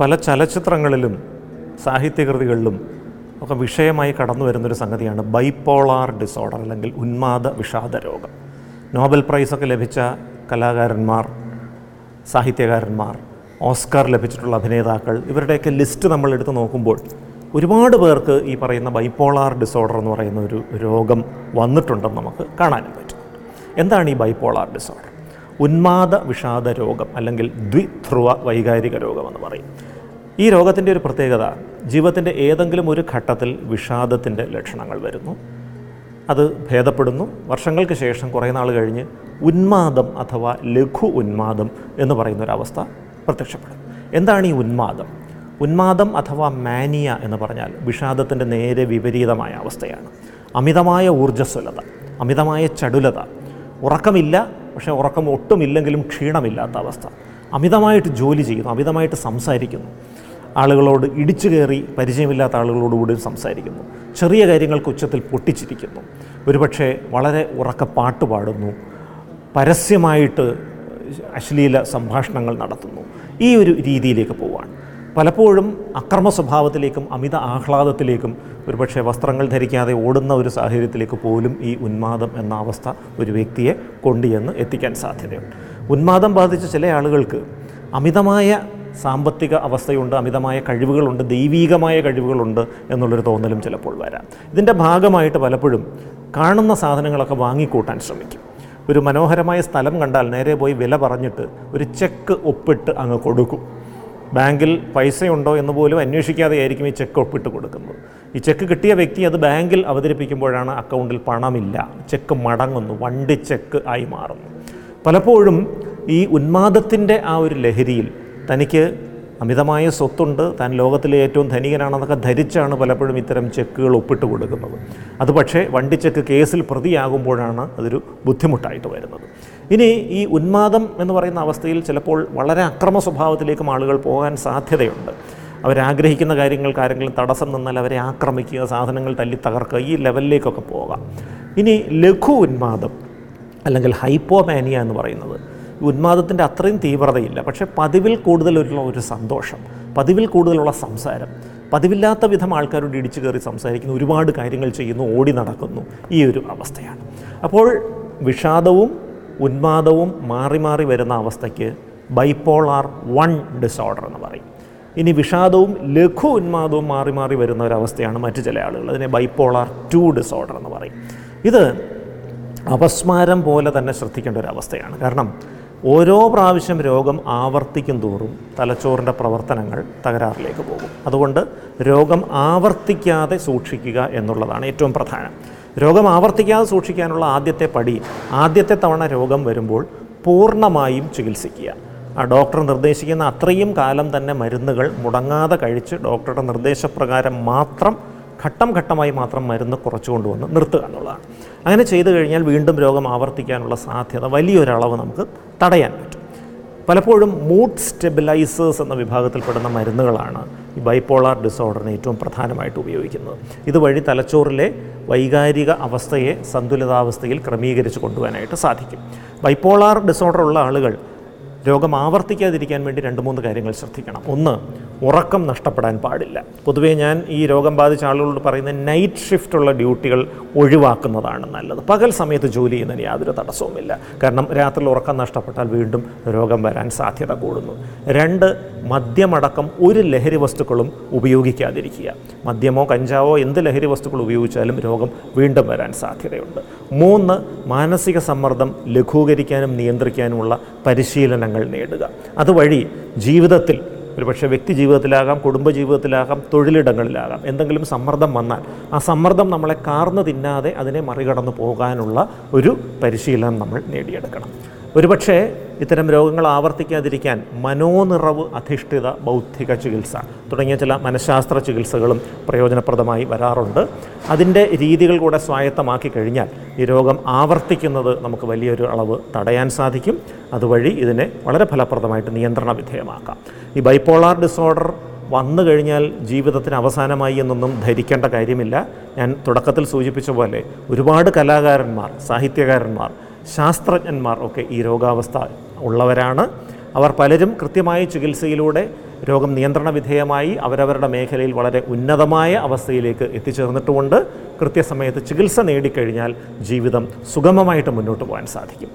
പല ചലച്ചിത്രങ്ങളിലും സാഹിത്യകൃതികളിലും ഒക്കെ വിഷയമായി കടന്നു വരുന്നൊരു സംഗതിയാണ് ബൈപ്പോളാർ ഡിസോർഡർ അല്ലെങ്കിൽ ഉന്മാദ വിഷാദ രോഗം. നോബൽ പ്രൈസൊക്കെ ലഭിച്ച കലാകാരന്മാർ സാഹിത്യകാരന്മാർ ഓസ്കാർ ലഭിച്ചിട്ടുള്ള അഭിനേതാക്കൾ ഇവരുടെയൊക്കെ ലിസ്റ്റ് നമ്മൾ എടുത്ത് നോക്കുമ്പോൾ ഒരുപാട് പേർക്ക് ഈ പറയുന്ന ബൈപ്പോളാർ ഡിസോർഡർ എന്ന് പറയുന്ന ഒരു രോഗം വന്നിട്ടുണ്ടെന്ന് നമുക്ക് കാണാനും പറ്റും. എന്താണ് ഈ ബൈപ്പോളാർ ഡിസോർഡർ? ഉന്മാദ വിഷാദ രോഗം അല്ലെങ്കിൽ ദ്വിധ്രുവ വൈകാരിക രോഗം എന്ന് പറയും. ഈ രോഗത്തിന്റെ ഒരു പ്രത്യേകത ജീവിതത്തിന്റെ ഏതെങ്കിലും ഒരു ഘട്ടത്തിൽ വിഷാദത്തിന്റെ ലക്ഷണങ്ങൾ വരുന്നു. അത് ഭേദപ്പെടുന്നു. വർഷങ്ങൾക്ക് ശേഷം കുറേ നാൾ കഴിഞ്ഞ് ഉന്മാദം അഥവാ ലഘു ഉന്മാദം എന്ന് പറയുന്ന ഒരവസ്ഥ പ്രത്യക്ഷപ്പെടും. എന്താണ് ഈ ഉന്മാദം? ഉന്മാദം അഥവാ മാനിയ എന്ന് പറഞ്ഞാൽ വിഷാദത്തിന്റെ നേരെ വിപരീതമായ അവസ്ഥയാണ്. അമിതമായ ഊർജസ്വലത അമിതമായ ചടുലത ഉറക്കമില്ല പക്ഷേ ഉറക്കം ഒട്ടുമില്ലെങ്കിലും ക്ഷീണമില്ലാത്ത അവസ്ഥ. അമിതമായിട്ട് ജോലി ചെയ്യുന്നു അമിതമായിട്ട് സംസാരിക്കുന്നു. ആളുകളോട് ഇടിച്ചു കയറി പരിചയമില്ലാത്ത ആളുകളോടുകൂടി സംസാരിക്കുന്നു. ചെറിയ കാര്യങ്ങൾക്ക് ഉച്ചത്തിൽ പൊട്ടിച്ചിരിക്കുന്നു. ഒരുപക്ഷെ വളരെ ഉറക്ക പാട്ട് പാടുന്നു. പരസ്യമായിട്ട് അശ്ലീല സംഭാഷണങ്ങൾ നടത്തുന്നു. ഈ ഒരു രീതിയിലേക്ക് പോവുകയാണ് പലപ്പോഴും അക്രമ സ്വഭാവത്തിലേക്കും അമിത ആഹ്ലാദത്തിലേക്കും ഒരുപക്ഷെ വസ്ത്രങ്ങൾ ധരിക്കാതെ ഓടുന്ന ഒരു സാഹചര്യത്തിലേക്ക് പോലും ഈ ഉന്മാദം എന്ന അവസ്ഥ ഒരു വ്യക്തിയെ കൊണ്ടുചെന്ന് എത്തിക്കാൻ സാധ്യതയുണ്ട്. ഉന്മാദം ബാധിച്ച ചില ആളുകൾക്ക് അമിതമായ സാമ്പത്തിക അവസ്ഥയുണ്ട് അമിതമായ കഴിവുകളുണ്ട് ദൈവീകമായ കഴിവുകളുണ്ട് എന്നുള്ളൊരു തോന്നലും ചിലപ്പോൾ വരാം. ഇതിന്റെ ഭാഗമായിട്ട് പലപ്പോഴും കാണുന്ന സാധനങ്ങളൊക്കെ വാങ്ങിക്കൂട്ടാൻ ശ്രമിക്കും. ഒരു മനോഹരമായ സ്ഥലം കണ്ടാൽ നേരെ പോയി വില പറഞ്ഞിട്ട് ഒരു ചെക്ക് ഒപ്പിട്ട് അങ്ങ് കൊടുക്കും. ബാങ്കിൽ പൈസയുണ്ടോ എന്ന് പോലും അന്വേഷിക്കാതെയായിരിക്കും ഈ ചെക്ക് ഒപ്പിട്ട് കൊടുക്കുന്നത്. ഈ ചെക്ക് കിട്ടിയ വ്യക്തി അത് ബാങ്കിൽ അവതരിപ്പിക്കുമ്പോഴാണ് അക്കൗണ്ടിൽ പണമില്ല. ചെക്ക് മടങ്ങുന്നു. വണ്ടി ചെക്ക് ആയി മാറുന്നു. പലപ്പോഴും ഈ ഉന്മാദത്തിന്റെ ആ ഒരു ലഹരിയിൽ തനിക്ക് അമിതമായ സ്വത്തുണ്ട്. താൻ ലോകത്തിലെ ഏറ്റവും ധനികനാണെന്നൊക്കെ ധരിച്ചാണ് പലപ്പോഴും ഇത്തരം ചെക്കുകൾ ഒപ്പിട്ട് കൊടുക്കുന്നത്. അത് പക്ഷേ വണ്ടി ചെക്ക് കേസിൽ പ്രതിയാകുമ്പോഴാണ് അതൊരു ബുദ്ധിമുട്ടായിട്ട് വരുന്നത്. ഇനി ഈ ഉന്മാദം എന്ന് പറയുന്ന അവസ്ഥയിൽ ചിലപ്പോൾ വളരെ അക്രമ സ്വഭാവത്തിലേക്കും ആളുകൾ പോകാൻ സാധ്യതയുണ്ട്. അവരാഗ്രഹിക്കുന്ന കാര്യങ്ങൾക്ക് ആരെങ്കിലും തടസ്സം നിന്നാൽ അവരെ ആക്രമിക്കുക സാധനങ്ങൾ തല്ലി തകർക്കുക ഈ ലെവലിലേക്കൊക്കെ പോകാം. ഇനി ലഘു ഉന്മാദം അല്ലെങ്കിൽ ഹൈപ്പോമാനിയ എന്ന് പറയുന്നത് ഉന്മാദത്തിന്റെ അത്രയും തീവ്രതയില്ല. പക്ഷേ പതിവിൽ കൂടുതലുള്ള ഒരു സന്തോഷം പതിവിൽ കൂടുതലുള്ള സംസാരം പതിവില്ലാത്ത വിധം ആൾക്കാരോട് ഇടിച്ചു കയറി സംസാരിക്കുന്നു ഒരുപാട് കാര്യങ്ങൾ ചെയ്യുന്നു ഓടി നടക്കുന്നു ഈ ഒരു അവസ്ഥയാണ്. അപ്പോൾ വിഷാദവും ഉന്മാദവും മാറി മാറി വരുന്ന അവസ്ഥയ്ക്ക് ബൈപ്പോളാർ വൺ ഡിസോർഡർ എന്ന് പറയും. ഇനി വിഷാദവും ലഘു ഉന്മാദവും മാറി മാറി വരുന്ന ഒരവസ്ഥയാണ് മറ്റു ചില ആളുകൾ. അതിനെ ബൈപ്പോളാർ ടു ഡിസോർഡർ എന്ന് പറയും. ഇത് അപസ്മാരം പോലെ തന്നെ ശ്രദ്ധിക്കേണ്ട ഒരു അവസ്ഥയാണ്. കാരണം ഓരോ പ്രാവശ്യം രോഗം ആവർത്തിക്കും തോറും തലച്ചോറിന്റെ പ്രവർത്തനങ്ങൾ തകരാറിലേക്ക് പോകും. അതുകൊണ്ട് രോഗം ആവർത്തിക്കാതെ സൂക്ഷിക്കുക എന്നുള്ളതാണ് ഏറ്റവും പ്രധാനം. രോഗം ആവർത്തിക്കാതെ സൂക്ഷിക്കാനുള്ള ആദ്യത്തെ പടി ആദ്യത്തെ തവണ രോഗം വരുമ്പോൾ പൂർണമായും ചികിത്സിക്കുക. ആ ഡോക്ടർ നിർദ്ദേശിക്കുന്ന അത്രയും കാലം തന്നെ മരുന്നുകൾ മുടങ്ങാതെ കഴിച്ച് ഡോക്ടറുടെ നിർദ്ദേശപ്രകാരം മാത്രം ഘട്ടം ഘട്ടമായി മാത്രം മരുന്ന് കുറച്ചു കൊണ്ടുവന്ന് നിർത്തുക എന്നുള്ളതാണ്. അങ്ങനെ ചെയ്തു കഴിഞ്ഞാൽ വീണ്ടും രോഗം ആവർത്തിക്കാനുള്ള സാധ്യത വലിയൊരളവ് നമുക്ക് തടയാൻ പറ്റും. പലപ്പോഴും മൂഡ് സ്റ്റെബിലൈസേഴ്സ് എന്ന വിഭാഗത്തിൽപ്പെടുന്ന മരുന്നുകളാണ് ഈ ബൈപ്പോളാർ ഡിസോർഡറിന് ഏറ്റവും പ്രധാനമായിട്ട് ഉപയോഗിക്കുന്നത്. ഇതുവഴി തലച്ചോറിലെ വൈകാരിക അവസ്ഥയെ സന്തുലിതാവസ്ഥയിൽ ക്രമീകരിച്ച് കൊണ്ടുപോകാനായിട്ട് സാധിക്കും. ബൈപ്പോളാർ ഡിസോർഡർ ഉള്ള ആളുകൾ രോഗം ആവർത്തിക്കാതിരിക്കാൻ വേണ്ടി രണ്ട് മൂന്ന് കാര്യങ്ങൾ ശ്രദ്ധിക്കണം. ഒന്ന് ഉറക്കം നഷ്ടപ്പെടാൻ പാടില്ല. പൊതുവേ ഞാൻ ഈ രോഗം ബാധിച്ച ആളുകളോട് പറയുന്ന നൈറ്റ് ഷിഫ്റ്റുള്ള ഡ്യൂട്ടികൾ ഒഴിവാക്കുന്നതാണ് നല്ലത്. പകൽ സമയത്ത് ജോലി ചെയ്യുന്നതിന് യാതൊരു തടസ്സവുമില്ല. കാരണം രാത്രിയിൽ ഉറക്കം നഷ്ടപ്പെട്ടാൽ വീണ്ടും രോഗം വരാൻ സാധ്യത കൂടുന്നു. രണ്ട് മദ്യമടക്കം ഒരു ലഹരി വസ്തുക്കളും ഉപയോഗിക്കാതിരിക്കുക. മദ്യമോ കഞ്ചാവോ എന്ത് ലഹരി വസ്തുക്കൾ ഉപയോഗിച്ചാലും രോഗം വീണ്ടും വരാൻ സാധ്യതയുണ്ട്. മൂന്ന് മാനസിക സമ്മർദ്ദം ലഘൂകരിക്കാനും നിയന്ത്രിക്കാനുമുള്ള പരിശീലനങ്ങൾ നേടുക. അതുവഴി ജീവിതത്തിൽ ഒരുപക്ഷെ വ്യക്തി ജീവിതത്തിലാകാം കുടുംബ ജീവിതത്തിലാകാം തൊഴിലിടങ്ങളിലാകാം. എന്തെങ്കിലും സമ്മർദ്ദം വന്നാൽ ആ സമ്മർദ്ദം നമ്മളെ കാർന്ന് തിന്നാതെ അതിനെ മറികടന്ന് പോകാനുള്ള ഒരു പരിശീലനം നമ്മൾ നേടിയെടുക്കണം. ഒരുപക്ഷെ ഇത്തരം രോഗങ്ങൾ ആവർത്തിക്കാതിരിക്കാൻ മനോനിറവ് അധിഷ്ഠിത ബൗദ്ധിക ചികിത്സ തുടങ്ങിയ ചില മനഃശാസ്ത്ര ചികിത്സകളും പ്രയോജനപ്രദമായി വരാറുണ്ട്. അതിന്റെ രീതികൾ കൂടെ സ്വായത്തമാക്കി കഴിഞ്ഞാൽ ഈ രോഗം ആവർത്തിക്കുന്നത് നമുക്ക് വലിയൊരു അളവ് തടയാൻ സാധിക്കും. അതുവഴി ഇതിനെ വളരെ ഫലപ്രദമായിട്ട് നിയന്ത്രണ വിധേയമാക്കാം. ഈ ബൈപ്പോളാർ ഡിസോർഡർ വന്നു കഴിഞ്ഞാൽ ജീവിതത്തിന് അവസാനമായി എന്നൊന്നും ധരിക്കേണ്ട കാര്യമില്ല. ഞാൻ തുടക്കത്തിൽ സൂചിപ്പിച്ച പോലെ ഒരുപാട് കലാകാരന്മാർ സാഹിത്യകാരന്മാർ ശാസ്ത്രജ്ഞന്മാർ ഒക്കെ ഈ രോഗാവസ്ഥ ഉള്ളവരാണ്. അവർ പലരും കൃത്യമായ ചികിത്സയിലൂടെ രോഗം നിയന്ത്രണ വിധേയമായി അവരവരുടെ മേഖലയിൽ വളരെ ഉന്നതമായ അവസ്ഥയിലേക്ക് എത്തിച്ചേർന്നിട്ടുമുണ്ട്. കൃത്യസമയത്ത് ചികിത്സ നേടിക്കഴിഞ്ഞാൽ ജീവിതം സുഗമമായിട്ട് മുന്നോട്ട് പോകാൻ സാധിക്കും.